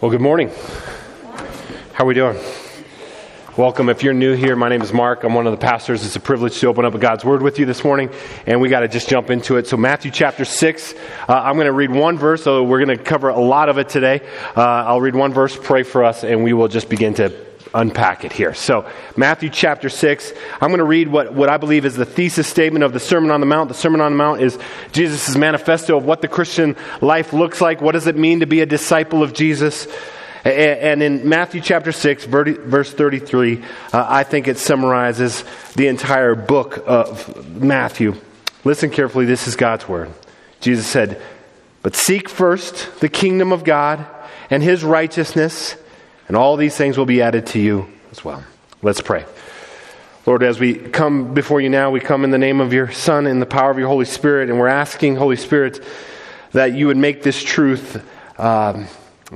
Well, good morning. How are we doing? Welcome. If you're new here, my name is Mark. I'm one of the pastors. It's a privilege to open up God's Word with you this morning, and we got to just jump into it. So, Matthew chapter 6, uh, I'm going to read one verse, so we're going to cover a lot of it today. Uh, I'll read one verse, pray for us, and we will just begin to unpack it here. So, Matthew chapter 6, I'm going to read what, what I believe is the thesis statement of the Sermon on the Mount. The Sermon on the Mount is Jesus' manifesto of what the Christian life looks like. What does it mean to be a disciple of Jesus? And in Matthew chapter 6, verse 33, uh, I think it summarizes the entire book of Matthew. Listen carefully, this is God's word. Jesus said, But seek first the kingdom of God and his righteousness, and all these things will be added to you as well. Let's pray. Lord, as we come before you now, we come in the name of your Son and the power of your Holy Spirit, and we're asking, Holy Spirit, that you would make this truth. Um,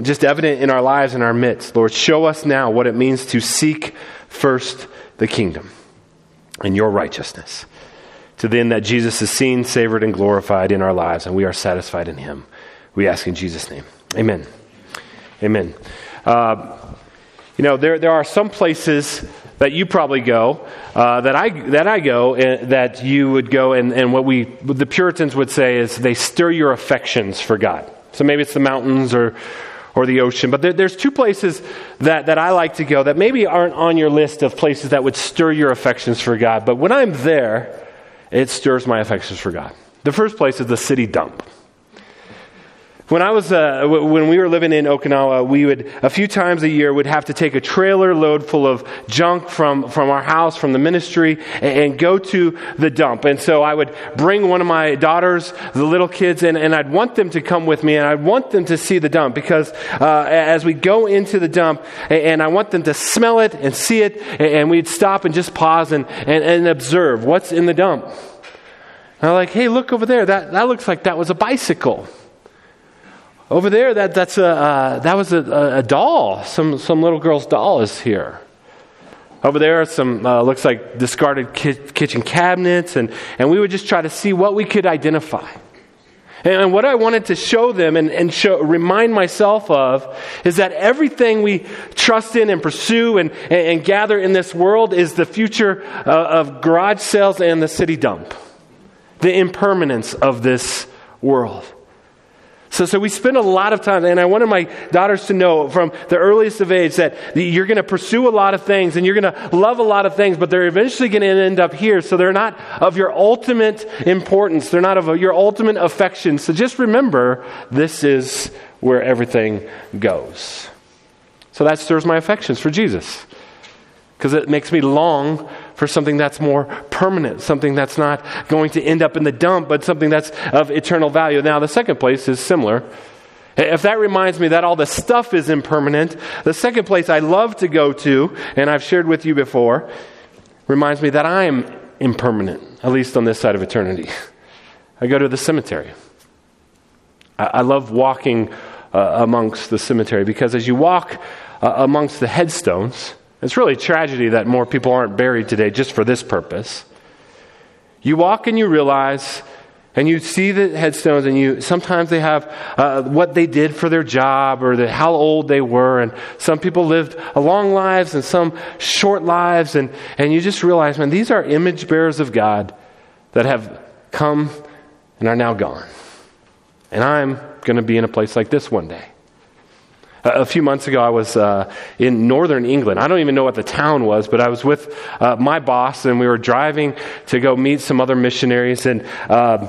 just evident in our lives in our midst. Lord, show us now what it means to seek first the kingdom and your righteousness. To the end that Jesus is seen, savored, and glorified in our lives, and we are satisfied in him. We ask in Jesus' name. Amen. Amen. Uh, you know, there, there are some places that you probably go, uh, that, I, that I go, uh, that you would go, and, and what we, what the Puritans would say is they stir your affections for God. So maybe it's the mountains or, or the ocean. But there, there's two places that, that I like to go that maybe aren't on your list of places that would stir your affections for God. But when I'm there, it stirs my affections for God. The first place is the city dump. When I was, uh, w- when we were living in Okinawa, we would, a few times a year, would have to take a trailer load full of junk from, from our house, from the ministry, and, and go to the dump. And so I would bring one of my daughters, the little kids, and, and I'd want them to come with me, and I'd want them to see the dump because uh, as we go into the dump, and I want them to smell it and see it, and we'd stop and just pause and, and, and observe what's in the dump. And I'm like, hey, look over there. That, that looks like that was a bicycle. Over there, that, that's a, uh, that was a, a, doll. Some, some little girl's doll is here. Over there, some uh, looks like discarded ki- kitchen cabinets, and, and we would just try to see what we could identify. And, and what I wanted to show them and, and show, remind myself of is that everything we trust in and pursue and, and, and gather in this world is the future uh, of garage sales and the city dump, the impermanence of this world. So, so we spend a lot of time, and I wanted my daughters to know from the earliest of age that you're going to pursue a lot of things and you're going to love a lot of things, but they're eventually going to end up here. So they're not of your ultimate importance. They're not of your ultimate affection. So just remember, this is where everything goes. So that stirs my affections for Jesus because it makes me long for something that's more permanent, something that's not going to end up in the dump, but something that's of eternal value. Now, the second place is similar. If that reminds me that all the stuff is impermanent, the second place I love to go to, and I've shared with you before, reminds me that I am impermanent, at least on this side of eternity. I go to the cemetery. I, love walking uh, amongst the cemetery because as you walk uh, amongst the headstones, it's really tragedy that more people aren't buried today just for this purpose. You walk and you realize, and you see the headstones, and you sometimes they have uh, what they did for their job or the, how old they were, and some people lived long lives and some short lives, and, and you just realize, man, these are image bearers of God that have come and are now gone. And I'm going to be in a place like this one day. A few months ago, I was uh, in northern England. I don't even know what the town was, but I was with uh, my boss, and we were driving to go meet some other missionaries. And um,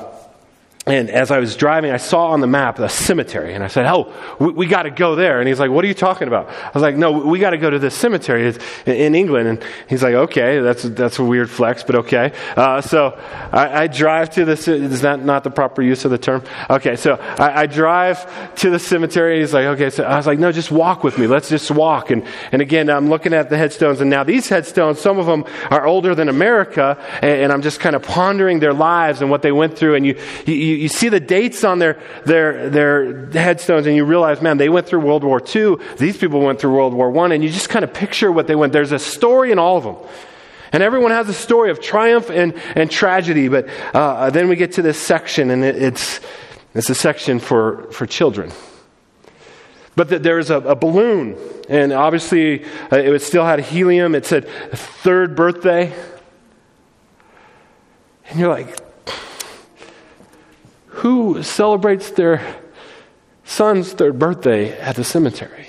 and as I was driving, I saw on the map a cemetery, and I said, "Oh, we, we got to go there." And he's like, "What are you talking about?" I was like, "No, we got to go to this cemetery in England." And he's like, "Okay, that's that's a weird flex, but okay." Uh, so I, I, drive to the. Is that not the proper use of the term? Okay, so I, I, drive to the cemetery. He's like, "Okay," so I was like, "No, just walk with me. Let's just walk." And and again, I'm looking at the headstones, and now these headstones, some of them are older than America, and, and I'm just kind of pondering their lives and what they went through, and you, you you, see the dates on their, their, their headstones and you realize, man, they went through World War II. These people went through World War I. And you just kind of picture what they went. There's a story in all of them. And everyone has a story of triumph and, and tragedy. But uh, then we get to this section, and it, it's, it's a section for, for children. But that there's a, a, balloon, and obviously uh, it still had helium. It said third birthday. And you're like, who celebrates their son's third birthday at the cemetery?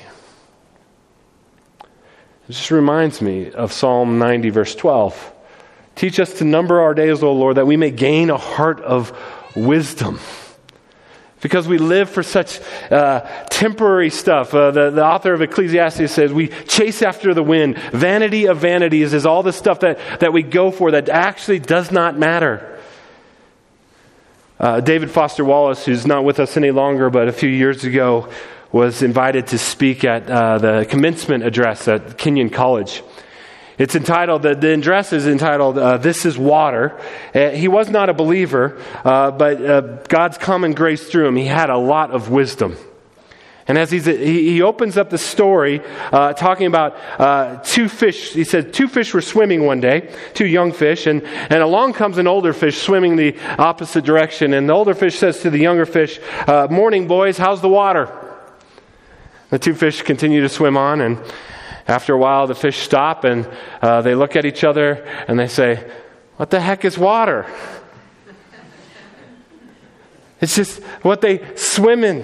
It just reminds me of Psalm 90, verse 12. Teach us to number our days, O Lord, that we may gain a heart of wisdom. Because we live for such uh, temporary stuff. Uh, the, the author of Ecclesiastes says we chase after the wind. Vanity of vanities is all the stuff that, that we go for that actually does not matter. Uh, David Foster Wallace, who's not with us any longer, but a few years ago was invited to speak at uh, the commencement address at Kenyon College. It's entitled, the, the address is entitled, uh, This is Water. Uh, he was not a believer, uh, but uh, God's common grace through him, he had a lot of wisdom. And as he, opens up the story, uh, talking about uh, two fish, he said two fish were swimming one day, two young fish, and, and along comes an older fish swimming the opposite direction. And the older fish says to the younger fish, Morning, boys, how's the water? The two fish continue to swim on, and after a while, the fish stop and uh, they look at each other and they say, What the heck is water? It's just what they swim in.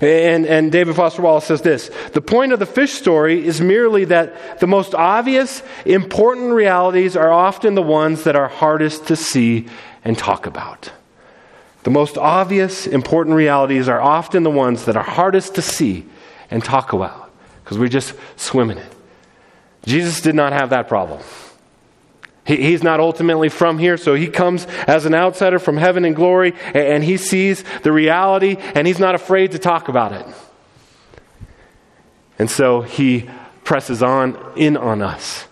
And, and David Foster Wallace says this The point of the fish story is merely that the most obvious, important realities are often the ones that are hardest to see and talk about. The most obvious, important realities are often the ones that are hardest to see and talk about because we just swim in it. Jesus did not have that problem. He, he's not ultimately from here, so he comes as an outsider from heaven and glory, and, and he sees the reality, and he's not afraid to talk about it. And so he presses on in on us.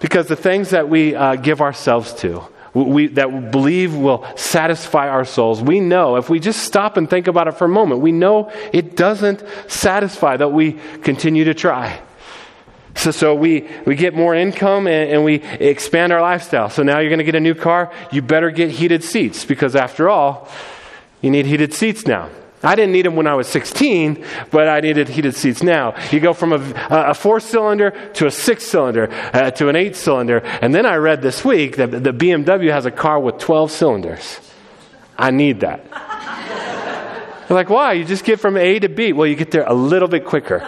Because the things that we uh, give ourselves to, we, that we believe will satisfy our souls, we know, if we just stop and think about it for a moment, we know it doesn't satisfy, that we continue to try. So, so we, we get more income and, and we expand our lifestyle. So now you're going to get a new car, you better get heated seats because after all, you need heated seats now. I didn't need them when I was 16, but I needed heated seats now. You go from a, a four cylinder to a six cylinder uh, to an eight cylinder. And then I read this week that the BMW has a car with 12 cylinders. I need that. You're like, why? You just get from A to B. Well, you get there a little bit quicker.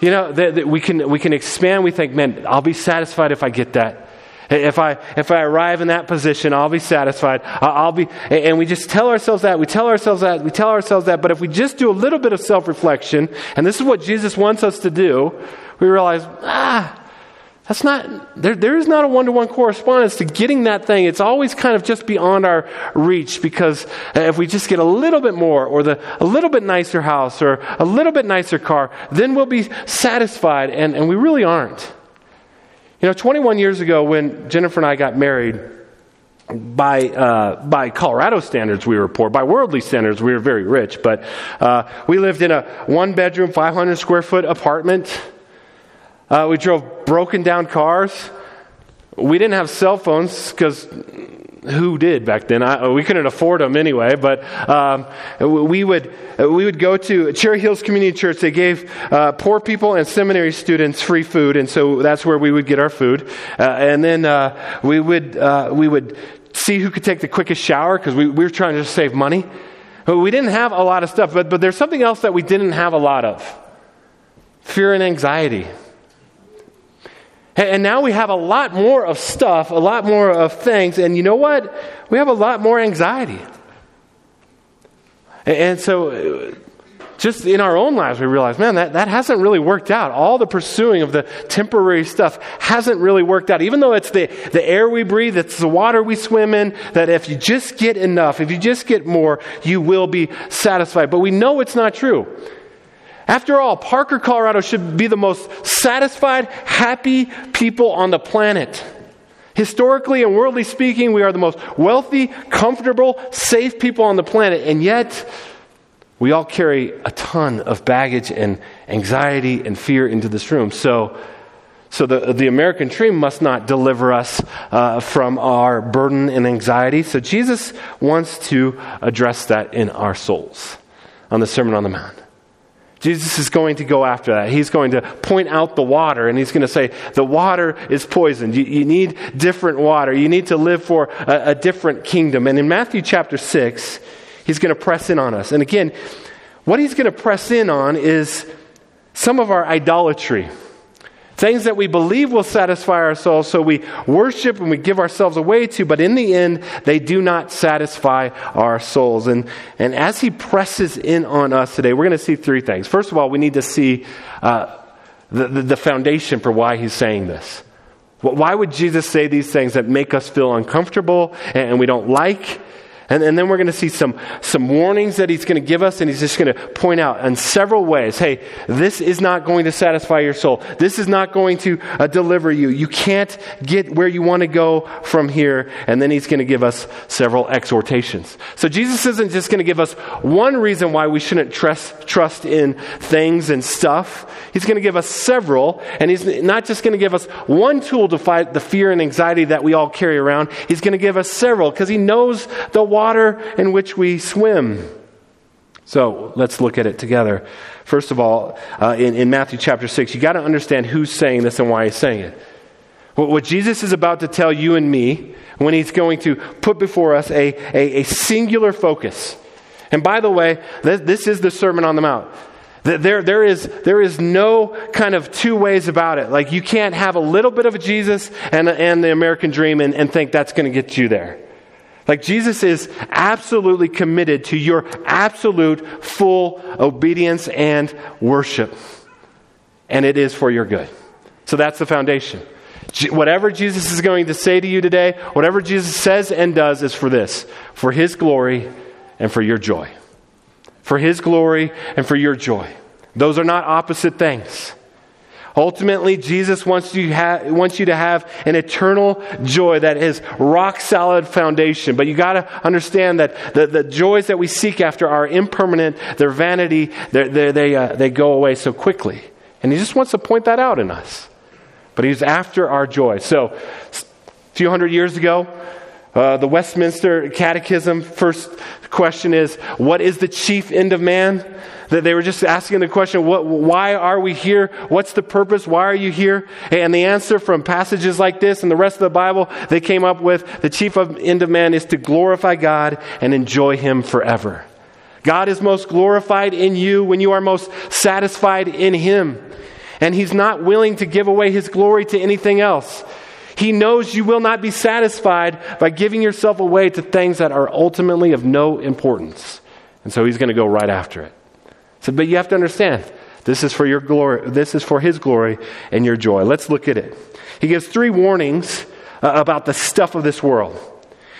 You know, that, that we, can, we can expand. We think, man, I'll be satisfied if I get that. If I, if I arrive in that position, I'll be satisfied. I'll be, and we just tell ourselves that, we tell ourselves that, we tell ourselves that. But if we just do a little bit of self reflection, and this is what Jesus wants us to do, we realize, ah, that's not, there, there is not a one to one correspondence to getting that thing. It's always kind of just beyond our reach because if we just get a little bit more or the, a little bit nicer house or a little bit nicer car, then we'll be satisfied, and, and we really aren't. You know, 21 years ago, when Jennifer and I got married, by uh, by Colorado standards, we were poor. By worldly standards, we were very rich. But uh, we lived in a one bedroom, 500 square foot apartment. Uh, we drove broken down cars. We didn't have cell phones because who did back then? I, we couldn't afford them anyway, but um, we, would, we would go to Cherry Hills Community Church. They gave uh, poor people and seminary students free food, and so that's where we would get our food. Uh, and then uh, we, would, uh, we would see who could take the quickest shower because we, we were trying to save money. But we didn't have a lot of stuff, but, but there's something else that we didn't have a lot of fear and anxiety. And now we have a lot more of stuff, a lot more of things, and you know what? We have a lot more anxiety. And so, uh, just in our own lives, we realize, man, that, that hasn't really worked out. All the pursuing of the temporary stuff hasn't really worked out. Even though it's the, the air we breathe, it's the water we swim in, that if you just get enough, if you just get more, you will be satisfied. But we know it's not true. After all, Parker, Colorado should be the most satisfied, happy people on the planet. Historically and worldly speaking, we are the most wealthy, comfortable, safe people on the planet, and yet we all carry a ton of baggage and anxiety and fear into this room. So, so the, the American dream must not deliver us uh, from our burden and anxiety. So Jesus wants to address that in our souls on the Sermon on the Mount. Jesus is going to go after that. He's going to point out the water and he's going to say, the water is poisoned. You, you need different water. You need to live for a, a different kingdom. And in Matthew chapter 6, he's going to press in on us. And again, what he's going to press in on is some of our idolatry. Things that we believe will satisfy our souls, so we worship and we give ourselves away to, but in the end, they do not satisfy our souls. And, and as he presses in on us today, we're going to see three things. First of all, we need to see uh, the, the, the foundation for why he's saying this. Why would Jesus say these things that make us feel uncomfortable and we don't like? And, and then we're going to see some, some warnings that he's going to give us, and he's just going to point out in several ways hey, this is not going to satisfy your soul. This is not going to uh, deliver you. You can't get where you want to go from here. And then he's going to give us several exhortations. So Jesus isn't just going to give us one reason why we shouldn't trust, trust in things and stuff. He's going to give us several, and he's not just going to give us one tool to fight the fear and anxiety that we all carry around. He's going to give us several because he knows the water in which we swim. So let's look at it together. First of all, uh, in, in Matthew chapter 6, you got to understand who's saying this and why he's saying it. What, Jesus is about to tell you and me when he's going to put before us a, a, a singular focus. And by the way, this, this is the Sermon on the Mount. There, there, is, there is no kind of two ways about it. Like, you can't have a little bit of a Jesus and, and the American dream and, and think that's going to get you there. Like Jesus is absolutely committed to your absolute full obedience and worship. And it is for your good. So that's the foundation. Whatever Jesus is going to say to you today, whatever Jesus says and does is for this for his glory and for your joy. For his glory and for your joy. Those are not opposite things. Ultimately, Jesus wants you, ha- wants you to have an eternal joy that is rock solid foundation. But you got to understand that the, the joys that we seek after are impermanent, they're vanity, they're, they're, they, uh, they go away so quickly. And he just wants to point that out in us. But he's after our joy. So, a few hundred years ago, uh, the Westminster Catechism, first question is, What is the chief end of man? That they were just asking the question, what, why are we here? What's the purpose? Why are you here? And the answer from passages like this and the rest of the Bible, they came up with the chief of, end of man is to glorify God and enjoy Him forever. God is most glorified in you when you are most satisfied in Him. And He's not willing to give away His glory to anything else. He knows you will not be satisfied by giving yourself away to things that are ultimately of no importance. And so He's going to go right after it. So, but you have to understand, this is for your glory, this is for his glory and your joy. Let's look at it. He gives three warnings uh, about the stuff of this world.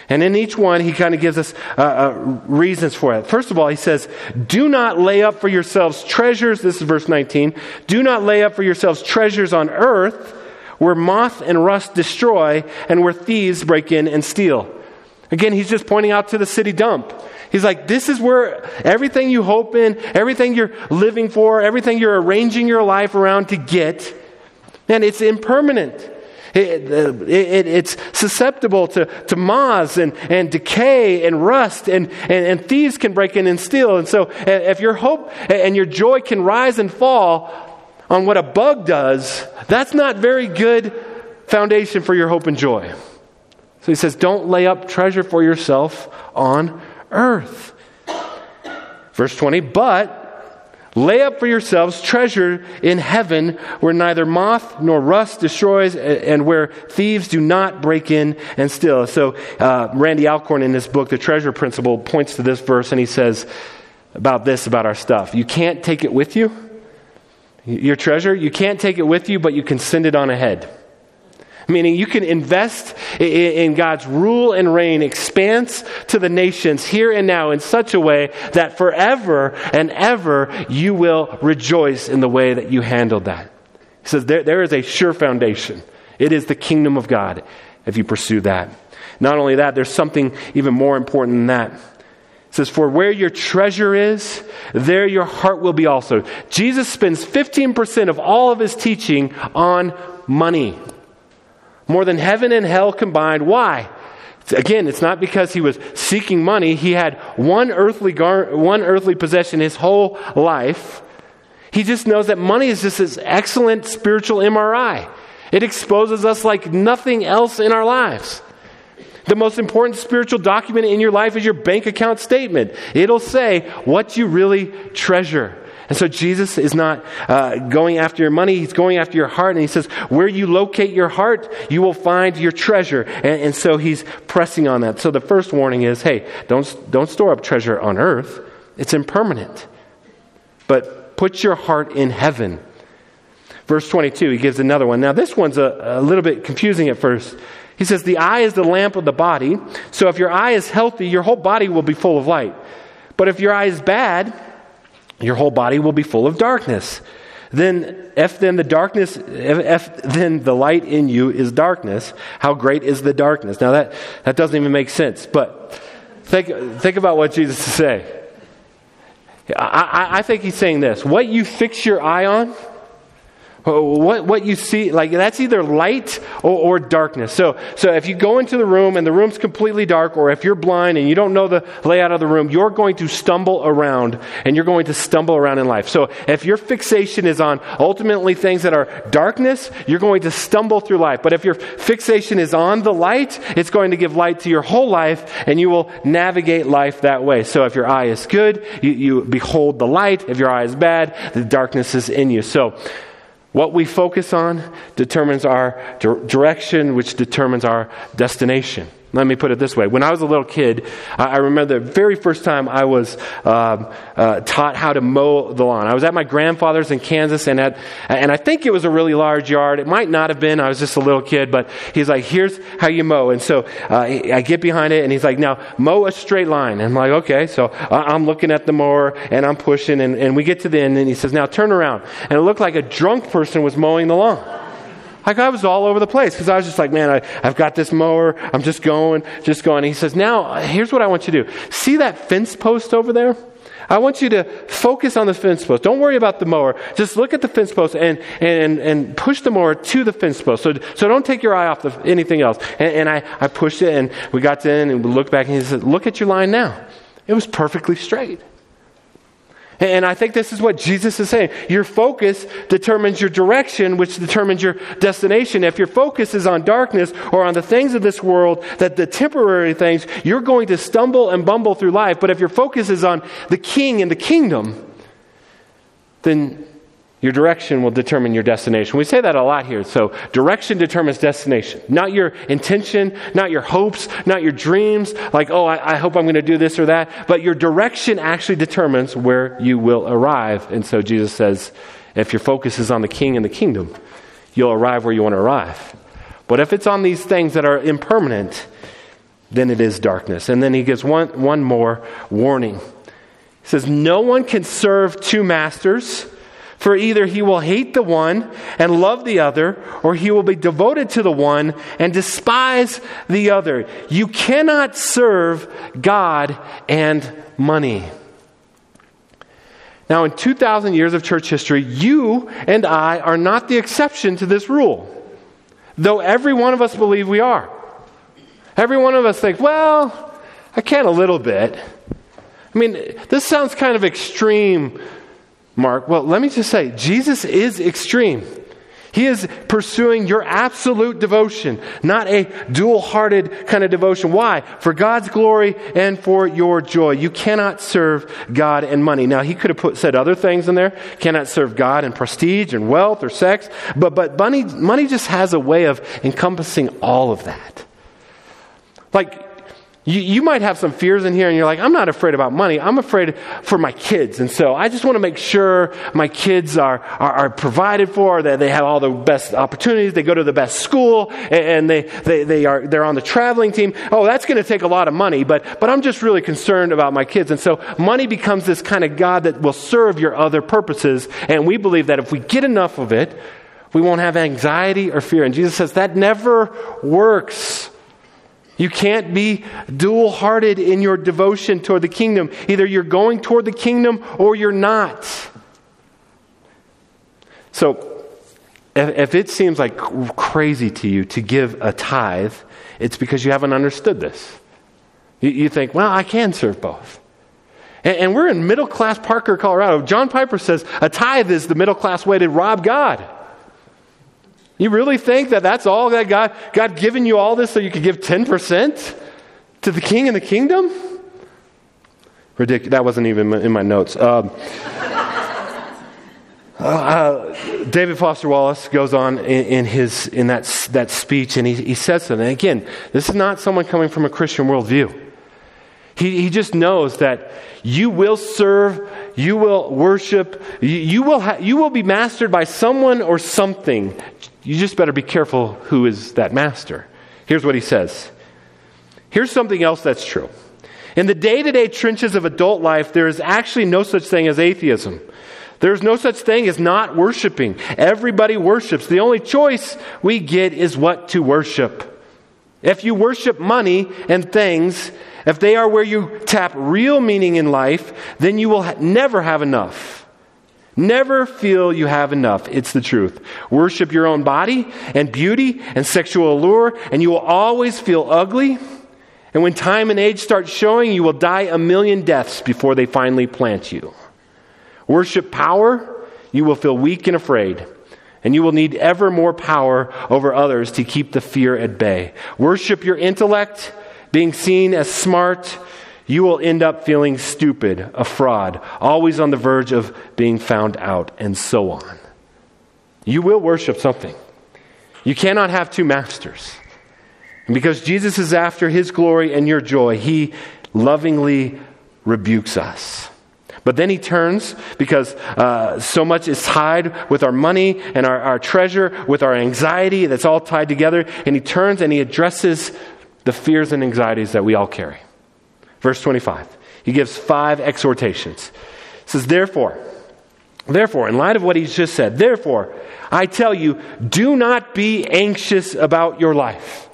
And in each one, he kind of gives us uh, uh, reasons for it. First of all, he says, Do not lay up for yourselves treasures. This is verse 19. Do not lay up for yourselves treasures on earth where moth and rust destroy and where thieves break in and steal. Again, he's just pointing out to the city dump. He's like, this is where everything you hope in, everything you're living for, everything you're arranging your life around to get, man, it's impermanent. It, it, it's susceptible to, to moths and, and decay and rust, and, and, and thieves can break in and steal. And so, if your hope and your joy can rise and fall on what a bug does, that's not very good foundation for your hope and joy. So he says, Don't lay up treasure for yourself on earth. Verse 20, but lay up for yourselves treasure in heaven where neither moth nor rust destroys and where thieves do not break in and steal. So, uh, Randy Alcorn in his book, The Treasure Principle, points to this verse and he says about this, about our stuff. You can't take it with you. Your treasure, you can't take it with you, but you can send it on ahead. Meaning you can invest in God's rule and reign, expanse to the nations here and now in such a way that forever and ever you will rejoice in the way that you handled that. He says there, there is a sure foundation. It is the kingdom of God if you pursue that. Not only that, there's something even more important than that. Says, For where your treasure is, there your heart will be also. Jesus spends 15% of all of his teaching on money more than heaven and hell combined. Why? Again, it's not because he was seeking money. He had one earthly, gar- one earthly possession his whole life. He just knows that money is just this excellent spiritual MRI. It exposes us like nothing else in our lives. The most important spiritual document in your life is your bank account statement. It'll say what you really treasure. And so Jesus is not uh, going after your money, he's going after your heart. And he says, Where you locate your heart, you will find your treasure. And, and so he's pressing on that. So the first warning is hey, don't, don't store up treasure on earth, it's impermanent. But put your heart in heaven. Verse 22, he gives another one. Now, this one's a, a little bit confusing at first. He says, The eye is the lamp of the body. So if your eye is healthy, your whole body will be full of light. But if your eye is bad, your whole body will be full of darkness. Then, if then the darkness, if, if, then the light in you is darkness, how great is the darkness? Now that, that doesn't even make sense, but think, think about what Jesus is saying. I, I, I think he's saying this. What you fix your eye on, what, what you see, like that's either light or, or, darkness. So, so if you go into the room and the room's completely dark, or if you're blind and you don't know the layout of the room, you're going to stumble around and you're going to stumble around in life. So if your fixation is on ultimately things that are darkness, you're going to stumble through life. But if your fixation is on the light, it's going to give light to your whole life and you will navigate life that way. So if your eye is good, you, you behold the light. If your eye is bad, the darkness is in you. So, what we focus on determines our direction, which determines our destination. Let me put it this way. When I was a little kid, I remember the very first time I was um, uh, taught how to mow the lawn. I was at my grandfather's in Kansas, and, at, and I think it was a really large yard. It might not have been. I was just a little kid, but he's like, here's how you mow. And so uh, I get behind it, and he's like, now mow a straight line. And I'm like, okay. So I'm looking at the mower, and I'm pushing, and, and we get to the end, and he says, now turn around. And it looked like a drunk person was mowing the lawn. Like I was all over the place because I was just like, man, I, I've got this mower. I'm just going, just going. And he says, now, here's what I want you to do. See that fence post over there? I want you to focus on the fence post. Don't worry about the mower. Just look at the fence post and, and, and push the mower to the fence post. So, so don't take your eye off of anything else. And, and I, I pushed it and we got to in and we looked back and he said, look at your line now. It was perfectly straight. And I think this is what Jesus is saying. Your focus determines your direction, which determines your destination. If your focus is on darkness or on the things of this world, that the temporary things, you're going to stumble and bumble through life. But if your focus is on the king and the kingdom, then your direction will determine your destination. We say that a lot here. So, direction determines destination. Not your intention, not your hopes, not your dreams, like, oh, I, I hope I'm going to do this or that. But your direction actually determines where you will arrive. And so, Jesus says, if your focus is on the king and the kingdom, you'll arrive where you want to arrive. But if it's on these things that are impermanent, then it is darkness. And then he gives one, one more warning. He says, No one can serve two masters. For either he will hate the one and love the other, or he will be devoted to the one and despise the other. You cannot serve God and money. Now, in 2,000 years of church history, you and I are not the exception to this rule, though every one of us believe we are. Every one of us think, well, I can a little bit. I mean, this sounds kind of extreme Mark? Well, let me just say, Jesus is extreme. He is pursuing your absolute devotion, not a dual hearted kind of devotion. Why? For God's glory and for your joy. You cannot serve God and money. Now, he could have put, said other things in there. Cannot serve God and prestige and wealth or sex. But, but money, money just has a way of encompassing all of that. Like, you, you might have some fears in here and you're like, I'm not afraid about money. I'm afraid for my kids. And so I just want to make sure my kids are, are, are provided for, that they have all the best opportunities, they go to the best school, and they, they, they are, they're on the traveling team. Oh, that's going to take a lot of money, but, but I'm just really concerned about my kids. And so money becomes this kind of God that will serve your other purposes. And we believe that if we get enough of it, we won't have anxiety or fear. And Jesus says that never works. You can't be dual hearted in your devotion toward the kingdom. Either you're going toward the kingdom or you're not. So, if, it seems like crazy to you to give a tithe, it's because you haven't understood this. You, think, well, I can serve both. And we're in middle class Parker, Colorado. John Piper says a tithe is the middle class way to rob God. You really think that that's all that God, God given you all this so you could give 10% to the king and the kingdom? Ridiculous. That wasn't even in my notes. Um, uh, uh, David Foster Wallace goes on in, in, his in that that speech, and he, he says something. Again, this is not someone coming from a Christian worldview. He, he just knows that you will serve, you will worship, you, you will ha- you will be mastered by someone or something. You just better be careful who is that master. Here's what he says. Here's something else that's true. In the day to day trenches of adult life, there is actually no such thing as atheism. There's no such thing as not worshiping. Everybody worships. The only choice we get is what to worship. If you worship money and things, if they are where you tap real meaning in life, then you will never have enough. Never feel you have enough. It's the truth. Worship your own body and beauty and sexual allure, and you will always feel ugly. And when time and age start showing, you will die a million deaths before they finally plant you. Worship power, you will feel weak and afraid. And you will need ever more power over others to keep the fear at bay. Worship your intellect, being seen as smart, you will end up feeling stupid, a fraud, always on the verge of being found out, and so on. You will worship something. You cannot have two masters. And because Jesus is after his glory and your joy, he lovingly rebukes us. But then he turns because uh, so much is tied with our money and our, our treasure, with our anxiety, that's all tied together. And he turns and he addresses the fears and anxieties that we all carry. Verse 25. He gives five exhortations. He says, Therefore, therefore, in light of what he's just said, therefore, I tell you, do not be anxious about your life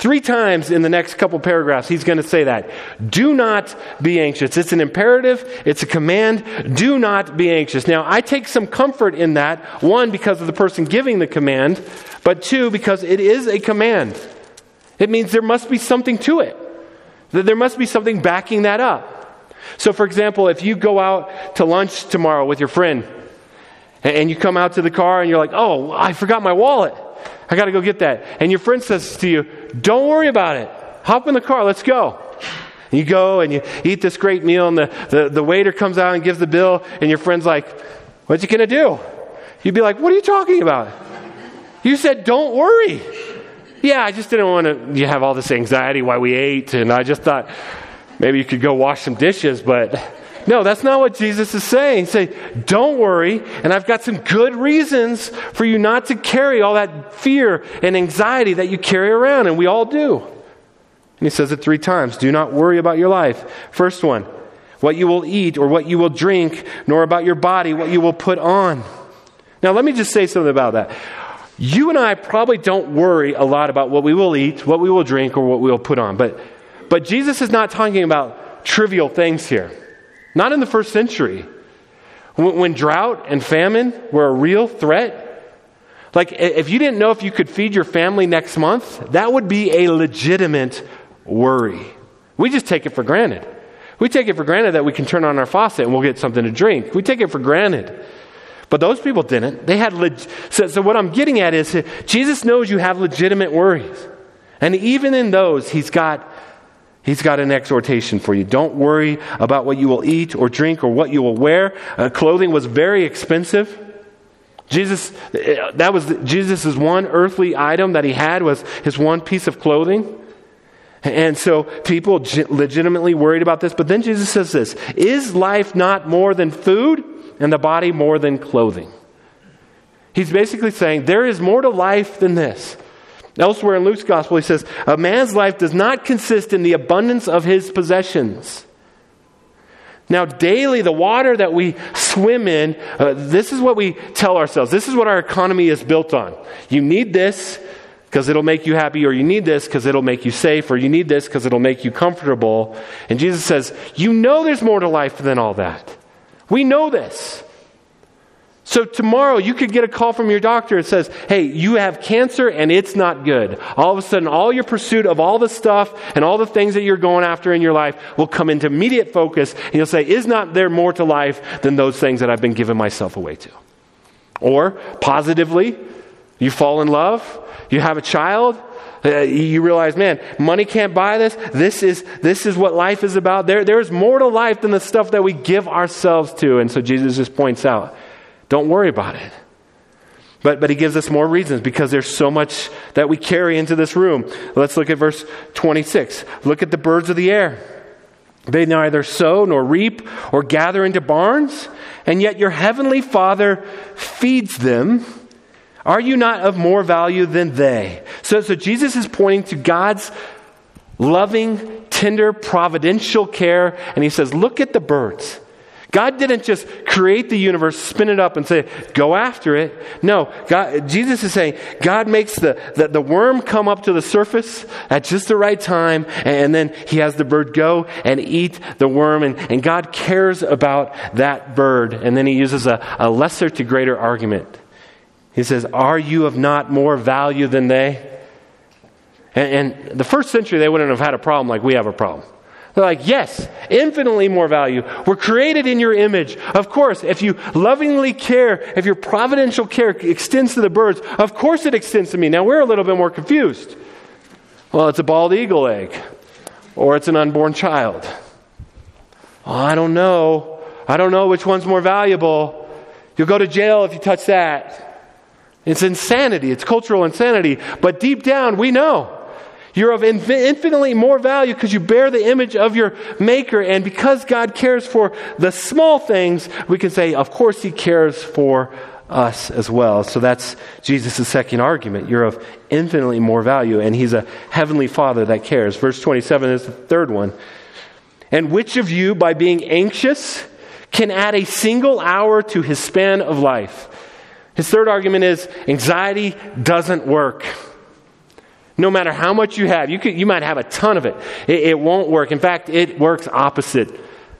Three times in the next couple paragraphs, he's going to say that. Do not be anxious. It's an imperative, it's a command. Do not be anxious. Now, I take some comfort in that, one, because of the person giving the command, but two, because it is a command. It means there must be something to it, there must be something backing that up. So, for example, if you go out to lunch tomorrow with your friend, and you come out to the car and you're like, oh, I forgot my wallet. I got to go get that. And your friend says to you, Don't worry about it. Hop in the car. Let's go. And you go and you eat this great meal, and the, the, the waiter comes out and gives the bill, and your friend's like, What you to do? You'd be like, What are you talking about? You said, Don't worry. Yeah, I just didn't want to you have all this anxiety while we ate, and I just thought maybe you could go wash some dishes, but no, that's not what Jesus is saying. Say, don't worry, and I've got some good reasons for you not to carry all that fear and anxiety that you carry around, and we all do. And he says it three times do not worry about your life. First one, what you will eat or what you will drink, nor about your body, what you will put on. Now, let me just say something about that. You and I probably don't worry a lot about what we will eat, what we will drink, or what we will put on. But, but Jesus is not talking about trivial things here. Not in the first century. When, when drought and famine were a real threat, like if you didn't know if you could feed your family next month, that would be a legitimate worry. We just take it for granted. We take it for granted that we can turn on our faucet and we'll get something to drink. We take it for granted. But those people didn't. They had leg- so, so what I'm getting at is Jesus knows you have legitimate worries. And even in those, he's got He's got an exhortation for you. Don't worry about what you will eat or drink or what you will wear. Uh, clothing was very expensive. Jesus, uh, that was Jesus' one earthly item that he had was his one piece of clothing. And so people legitimately worried about this. But then Jesus says this Is life not more than food and the body more than clothing? He's basically saying there is more to life than this. Elsewhere in Luke's gospel, he says, A man's life does not consist in the abundance of his possessions. Now, daily, the water that we swim in, uh, this is what we tell ourselves. This is what our economy is built on. You need this because it'll make you happy, or you need this because it'll make you safe, or you need this because it'll make you comfortable. And Jesus says, You know there's more to life than all that. We know this. So tomorrow you could get a call from your doctor that says, hey, you have cancer and it's not good. All of a sudden, all your pursuit of all the stuff and all the things that you're going after in your life will come into immediate focus and you'll say, is not there more to life than those things that I've been giving myself away to? Or positively, you fall in love, you have a child, uh, you realize, man, money can't buy this. This is, this is what life is about. There, there's more to life than the stuff that we give ourselves to. And so Jesus just points out, don't worry about it. But, but he gives us more reasons because there's so much that we carry into this room. Let's look at verse 26. Look at the birds of the air. They neither sow nor reap or gather into barns, and yet your heavenly Father feeds them. Are you not of more value than they? So, so Jesus is pointing to God's loving, tender, providential care, and he says, Look at the birds. God didn't just create the universe, spin it up, and say, go after it. No, God, Jesus is saying God makes the, the, the, worm come up to the surface at just the right time, and then he has the bird go and eat the worm, and, and God cares about that bird. And then he uses a, a lesser to greater argument. He says, Are you of not more value than they? And, and the first century, they wouldn't have had a problem like we have a problem. They're like, yes, infinitely more value. We're created in your image. Of course, if you lovingly care, if your providential care extends to the birds, of course it extends to me. Now we're a little bit more confused. Well, it's a bald eagle egg, or it's an unborn child. I don't know. I don't know which one's more valuable. You'll go to jail if you touch that. It's insanity. It's cultural insanity. But deep down, we know. You're of infinitely more value because you bear the image of your Maker. And because God cares for the small things, we can say, of course, He cares for us as well. So that's Jesus' second argument. You're of infinitely more value, and He's a heavenly Father that cares. Verse 27 is the third one. And which of you, by being anxious, can add a single hour to his span of life? His third argument is anxiety doesn't work. No matter how much you have, you, could, you might have a ton of it. it. It won't work. In fact, it works opposite.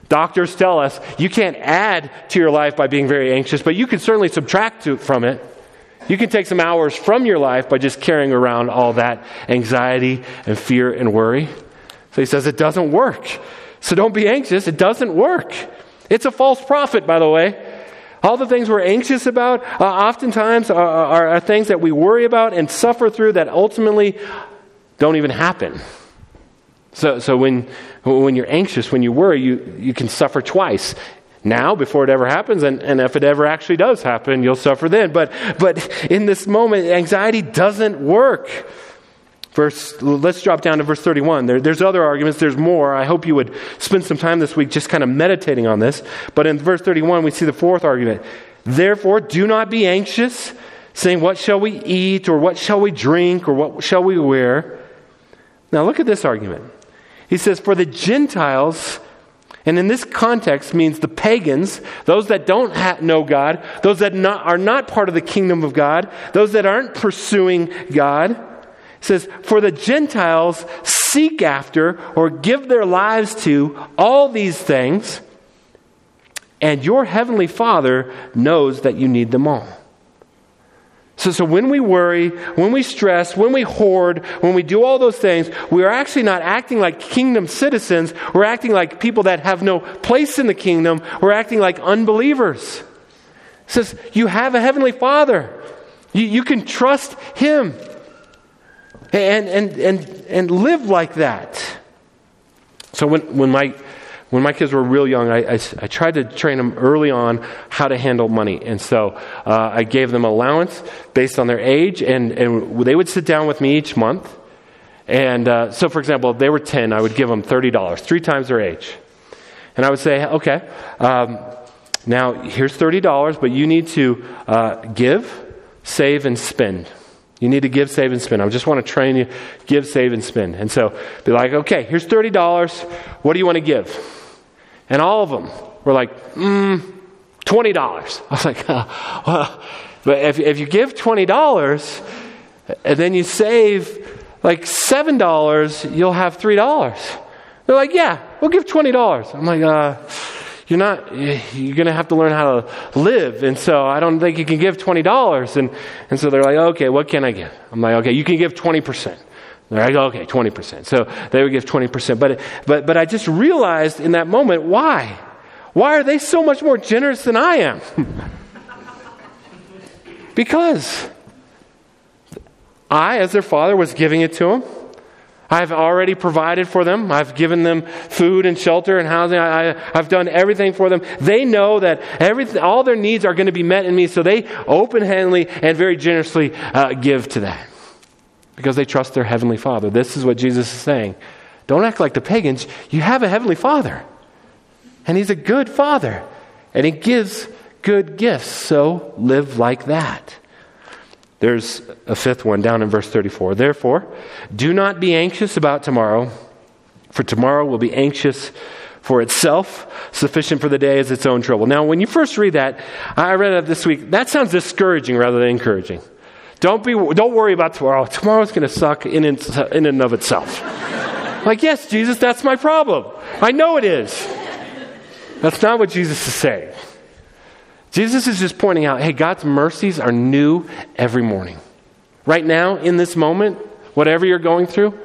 Doctors tell us you can't add to your life by being very anxious, but you can certainly subtract to, from it. You can take some hours from your life by just carrying around all that anxiety and fear and worry. So he says it doesn't work. So don't be anxious. It doesn't work. It's a false prophet, by the way. All the things we're anxious about uh, oftentimes are, are, are things that we worry about and suffer through that ultimately don't even happen. So, so when, when you're anxious, when you worry, you, you can suffer twice. Now, before it ever happens, and, and if it ever actually does happen, you'll suffer then. But, but in this moment, anxiety doesn't work. Verse, let's drop down to verse 31. There, there's other arguments, there's more. I hope you would spend some time this week just kind of meditating on this. But in verse 31, we see the fourth argument. Therefore, do not be anxious, saying, What shall we eat, or what shall we drink, or what shall we wear? Now, look at this argument. He says, For the Gentiles, and in this context means the pagans, those that don't ha- know God, those that not, are not part of the kingdom of God, those that aren't pursuing God, says, For the Gentiles seek after or give their lives to all these things, and your heavenly Father knows that you need them all. So, so when we worry, when we stress, when we hoard, when we do all those things, we are actually not acting like kingdom citizens. We're acting like people that have no place in the kingdom. We're acting like unbelievers. It says, You have a heavenly Father. You, you can trust Him and, and, and, and live like that. So when, when, my, when my kids were real young, I, I, I tried to train them early on how to handle money. And so uh, I gave them allowance based on their age, and, and they would sit down with me each month. And uh, so, for example, if they were 10, I would give them $30, three times their age. And I would say, okay, um, now here's $30, but you need to uh, give, save, and spend. You need to give, save, and spend. I just want to train you give, save, and spend. And so be like, okay, here's $30. What do you want to give? And all of them were like, mm, $20. I was like, well, but if, if you give $20 and then you save like $7, you'll have $3. They're like, yeah, we'll give $20. I'm like, uh, you're not, you're going to have to learn how to live. And so I don't think you can give $20. And, and so they're like, okay, what can I give? I'm like, okay, you can give 20%. They're like, okay, 20%. So they would give 20%. But, but, but I just realized in that moment, why? Why are they so much more generous than I am? because I, as their father, was giving it to them. I've already provided for them. I've given them food and shelter and housing. I, have done everything for them. They know that everything, all their needs are going to be met in me, so they open handedly and very generously uh, give to that because they trust their Heavenly Father. This is what Jesus is saying. Don't act like the pagans. You have a Heavenly Father, and He's a good Father, and He gives good gifts, so live like that. There's a fifth one down in verse 34. Therefore, do not be anxious about tomorrow, for tomorrow will be anxious for itself. Sufficient for the day is its own trouble. Now, when you first read that, I read it this week, that sounds discouraging rather than encouraging. Don't, be, don't worry about tomorrow. Tomorrow's going to suck in, in, in and of itself. like, yes, Jesus, that's my problem. I know it is. That's not what Jesus is saying. Jesus is just pointing out hey, God's mercies are new every morning. Right now, in this moment, whatever you're going through,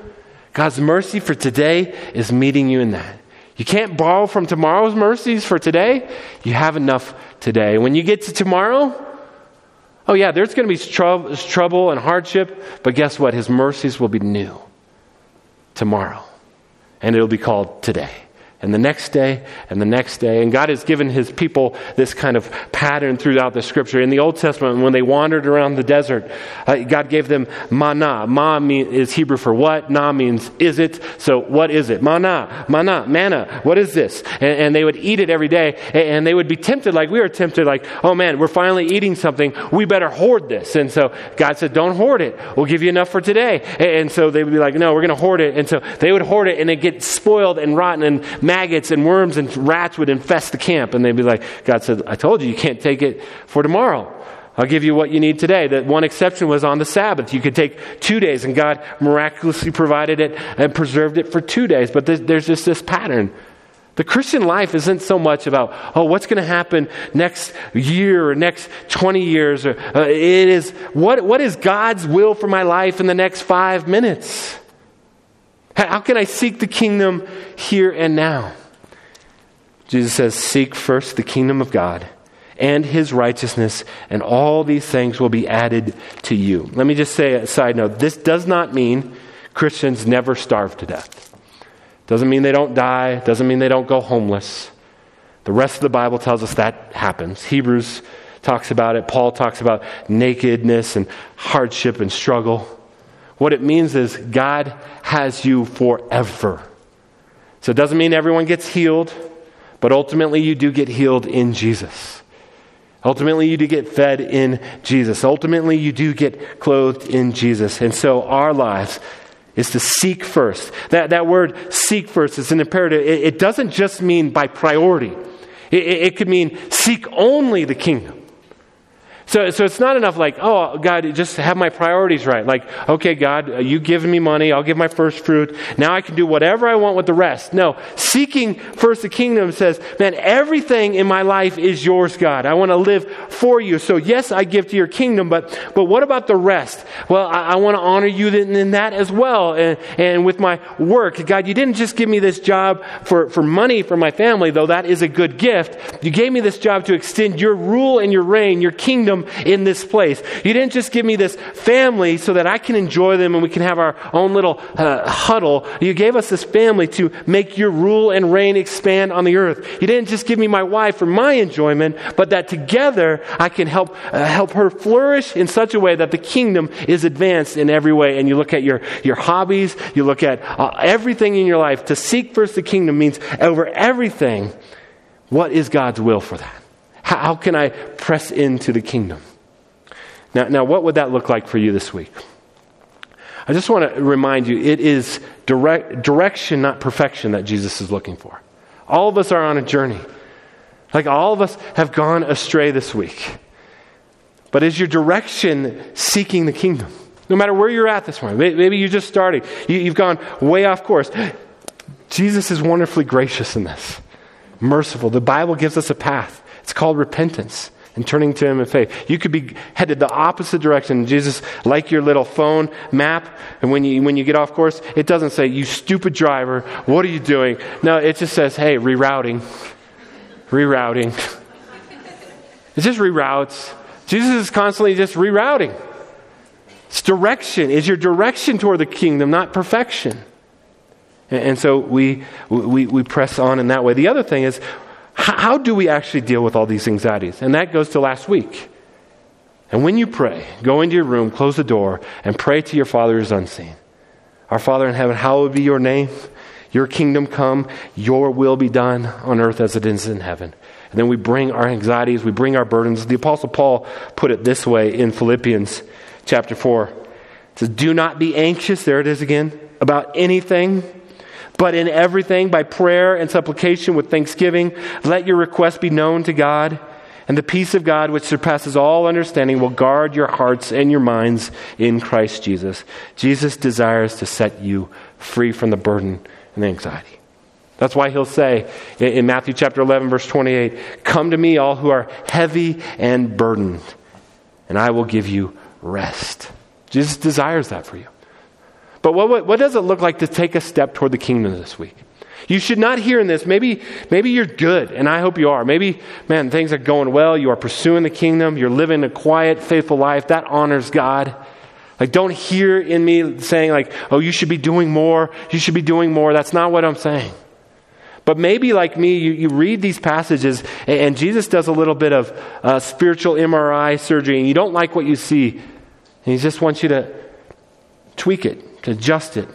God's mercy for today is meeting you in that. You can't borrow from tomorrow's mercies for today. You have enough today. When you get to tomorrow, oh, yeah, there's going to be trouble and hardship, but guess what? His mercies will be new tomorrow, and it'll be called today and the next day and the next day. And God has given his people this kind of pattern throughout the scripture. In the Old Testament, when they wandered around the desert, uh, God gave them manna. Ma mean, is Hebrew for what? Na means is it. So what is it? Manna, manna, manna. What is this? And, and they would eat it every day. And they would be tempted like we were tempted, like, oh man, we're finally eating something. We better hoard this. And so God said, don't hoard it. We'll give you enough for today. And so they would be like, no, we're going to hoard it. And so they would hoard it and it get spoiled and rotten and maggots and worms and rats would infest the camp. And they'd be like, God said, I told you, you can't take it for tomorrow. I'll give you what you need today. That one exception was on the Sabbath. You could take two days, and God miraculously provided it and preserved it for two days. But there's just this pattern. The Christian life isn't so much about, oh, what's going to happen next year or next 20 years. Or, uh, it is, what, what is God's will for my life in the next five minutes? How can I seek the kingdom here and now? Jesus says, Seek first the kingdom of God and his righteousness, and all these things will be added to you. Let me just say a side note this does not mean Christians never starve to death. Doesn't mean they don't die, doesn't mean they don't go homeless. The rest of the Bible tells us that happens. Hebrews talks about it, Paul talks about nakedness and hardship and struggle. What it means is God has you forever. So it doesn't mean everyone gets healed, but ultimately you do get healed in Jesus. Ultimately, you do get fed in Jesus. Ultimately, you do get clothed in Jesus. And so our lives is to seek first. That, that word seek first is an imperative. It, it doesn't just mean by priority, it, it, it could mean seek only the kingdom. So, so it's not enough like, oh, God, just have my priorities right. Like, okay, God, uh, you given me money, I'll give my first fruit. Now I can do whatever I want with the rest. No, seeking first the kingdom says, man, everything in my life is yours, God. I want to live for you. So yes, I give to your kingdom, but, but what about the rest? Well, I, I want to honor you in, in that as well. And, and with my work, God, you didn't just give me this job for, for money for my family, though that is a good gift. You gave me this job to extend your rule and your reign, your kingdom in this place. You didn't just give me this family so that I can enjoy them and we can have our own little uh, huddle. You gave us this family to make your rule and reign expand on the earth. You didn't just give me my wife for my enjoyment, but that together I can help uh, help her flourish in such a way that the kingdom is advanced in every way. And you look at your your hobbies, you look at uh, everything in your life. To seek first the kingdom means over everything. What is God's will for that? How, can I press into the kingdom? Now, now, what would that look like for you this week? I just want to remind you it is direct, direction, not perfection, that Jesus is looking for. All of us are on a journey. Like all of us have gone astray this week. But is your direction seeking the kingdom? No matter where you're at this morning, maybe you're just starting, you, have gone way off course. Jesus is wonderfully gracious in this. merciful. The Bible gives us a path. It's called repentance and turning to Him in faith. You could be headed the opposite direction. Jesus, like your little phone map, and when you, when you get off course, it doesn't say, You stupid driver, what are you doing? No, it just says, Hey, rerouting. Rerouting. It just reroutes. Jesus is constantly just rerouting. It's direction. Is your direction toward the kingdom, not perfection. And so we, we, we press on in that way. The other thing is, how do we actually deal with all these anxieties? And that goes to last week. And when you pray, go into your room, close the door, and pray to your Father who is unseen. Our Father in heaven, hallowed be your name. Your kingdom come, your will be done on earth as it is in heaven. And then we bring our anxieties, we bring our burdens. The Apostle Paul put it this way in Philippians chapter 4. It says, Do not be anxious, there it is again, about anything but in everything, by prayer and supplication with thanksgiving, let your requests be known to God. And the peace of God, which surpasses all understanding, will guard your hearts and your minds in Christ Jesus. Jesus desires to set you free from the burden and the anxiety. That's why he'll say in Matthew chapter 11, verse 28 Come to me, all who are heavy and burdened, and I will give you rest. Jesus desires that for you. But what, what, does it look like to take a step toward the kingdom this week? You should not hear in this. Maybe, maybe you're good, and I hope you are. Maybe, man, things are going well. You are pursuing the kingdom. You're living a quiet, faithful life. That honors God. Like, don't hear in me saying, like, oh, you should be doing more. You should be doing more. That's not what I'm saying. But maybe, like me, you, you read these passages, and, and Jesus does a little bit of uh, spiritual MRI surgery, and you don't like what you see. And he just wants you to tweak it to adjust it,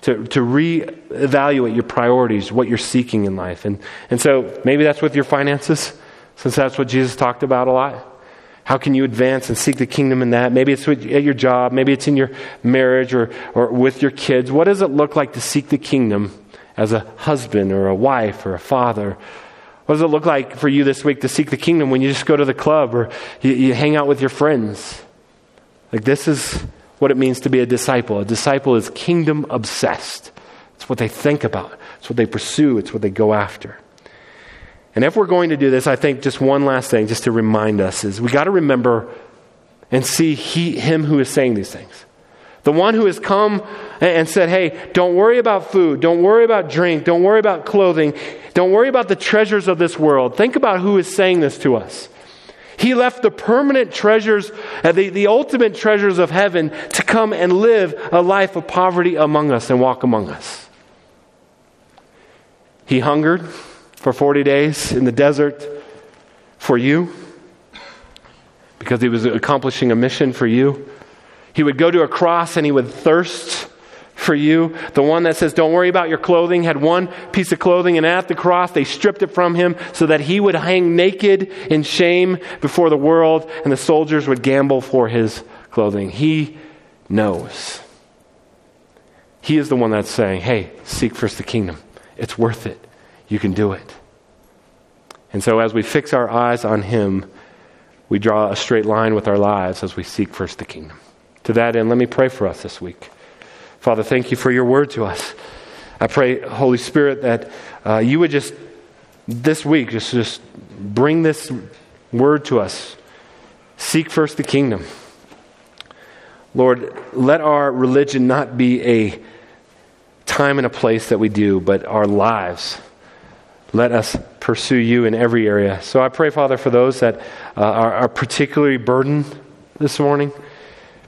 to, to reevaluate your priorities, what you're seeking in life. And, and so maybe that's with your finances, since that's what Jesus talked about a lot. How can you advance and seek the kingdom in that? Maybe it's at your job, maybe it's in your marriage or, or with your kids. What does it look like to seek the kingdom as a husband or a wife or a father? What does it look like for you this week to seek the kingdom when you just go to the club or you, you hang out with your friends? Like, this is what it means to be a disciple. A disciple is kingdom obsessed. It's what they think about, it's what they pursue, it's what they go after. And if we're going to do this, I think just one last thing, just to remind us, is we got to remember and see he, him who is saying these things. The one who has come and said, Hey, don't worry about food. Don't worry about drink. Don't worry about clothing. Don't worry about the treasures of this world. Think about who is saying this to us. He left the permanent treasures, uh, the, the ultimate treasures of heaven, to come and live a life of poverty among us and walk among us. He hungered for 40 days in the desert for you because he was accomplishing a mission for you. He would go to a cross and he would thirst for you. The one that says, Don't worry about your clothing, had one piece of clothing, and at the cross they stripped it from him so that he would hang naked in shame before the world, and the soldiers would gamble for his clothing. He knows. He is the one that's saying, Hey, seek first the kingdom. It's worth it. You can do it. And so as we fix our eyes on him, we draw a straight line with our lives as we seek first the kingdom. To that end, let me pray for us this week. Father, thank you for your word to us. I pray, Holy Spirit, that uh, you would just this week just, just bring this word to us. Seek first the kingdom. Lord, let our religion not be a time and a place that we do, but our lives. Let us pursue you in every area. So I pray, Father, for those that uh, are, are particularly burdened this morning,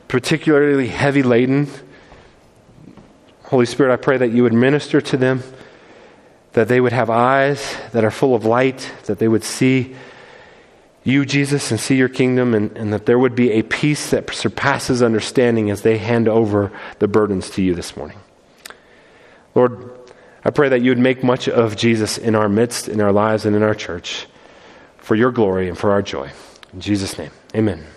particularly heavy laden. Holy Spirit, I pray that you would minister to them, that they would have eyes that are full of light, that they would see you, Jesus, and see your kingdom, and, and that there would be a peace that surpasses understanding as they hand over the burdens to you this morning. Lord, I pray that you would make much of Jesus in our midst, in our lives, and in our church for your glory and for our joy. In Jesus' name, amen.